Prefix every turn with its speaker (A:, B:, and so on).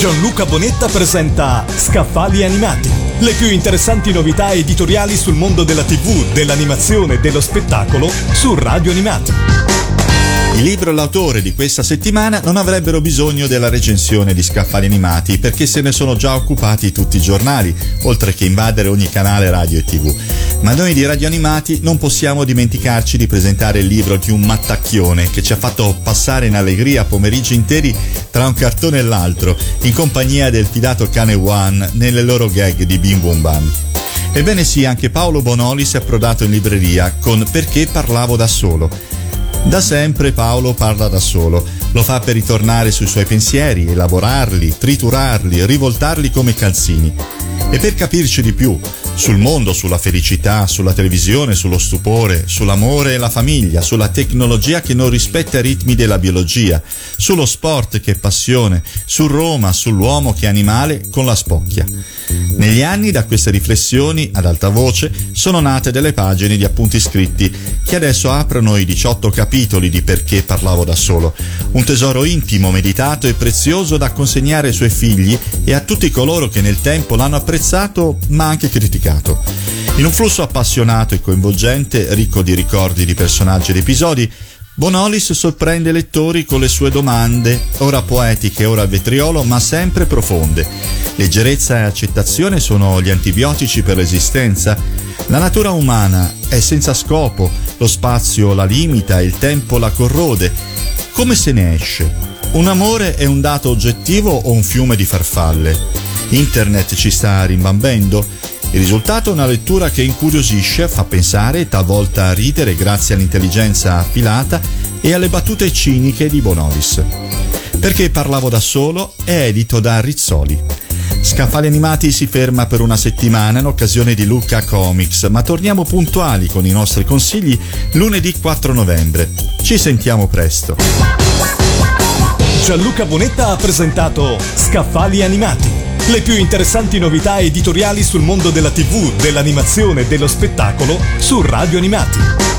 A: Gianluca Bonetta presenta Scaffali Animati. Le più interessanti novità editoriali sul mondo della TV, dell'animazione e dello spettacolo su Radio Animati.
B: Il libro e l'autore di questa settimana non avrebbero bisogno della recensione di Scaffali Animati perché se ne sono già occupati tutti i giornali, oltre che invadere ogni canale radio e tv. Ma noi di Radio Animati non possiamo dimenticarci di presentare il libro di un mattacchione che ci ha fatto passare in allegria pomeriggi interi tra un cartone e l'altro, in compagnia del fidato cane One nelle loro gag di Bim Bum Bam. Ebbene sì, anche Paolo Bonoli si è approdato in libreria con Perché parlavo da solo da sempre Paolo parla da solo, lo fa per ritornare sui suoi pensieri, elaborarli, triturarli, rivoltarli come calzini. E per capirci di più, sul mondo, sulla felicità, sulla televisione, sullo stupore, sull'amore e la famiglia, sulla tecnologia che non rispetta i ritmi della biologia, sullo sport che è passione, su Roma, sull'uomo che è animale con la spocchia. Negli anni da queste riflessioni ad alta voce sono nate delle pagine di appunti scritti che adesso aprono i 18 capitoli di Perché parlavo da solo, un tesoro intimo, meditato e prezioso da consegnare ai suoi figli e a tutti coloro che nel tempo l'hanno apprezzato ma anche criticato. In un flusso appassionato e coinvolgente, ricco di ricordi di personaggi ed episodi, Bonolis sorprende i lettori con le sue domande, ora poetiche, ora vetriolo, ma sempre profonde. Leggerezza e accettazione sono gli antibiotici per l'esistenza. La natura umana è senza scopo, lo spazio la limita, il tempo la corrode. Come se ne esce? Un amore è un dato oggettivo o un fiume di farfalle? Internet ci sta rimbambendo? Il risultato è una lettura che incuriosisce, fa pensare e talvolta ridere grazie all'intelligenza affilata e alle battute ciniche di Bonolis. Perché parlavo da solo è edito da Rizzoli. Scaffali Animati si ferma per una settimana in occasione di Lucca Comics, ma torniamo puntuali con i nostri consigli lunedì 4 novembre. Ci sentiamo presto.
A: Gianluca Bonetta ha presentato Scaffali Animati. Le più interessanti novità editoriali sul mondo della TV, dell'animazione e dello spettacolo su Radio Animati.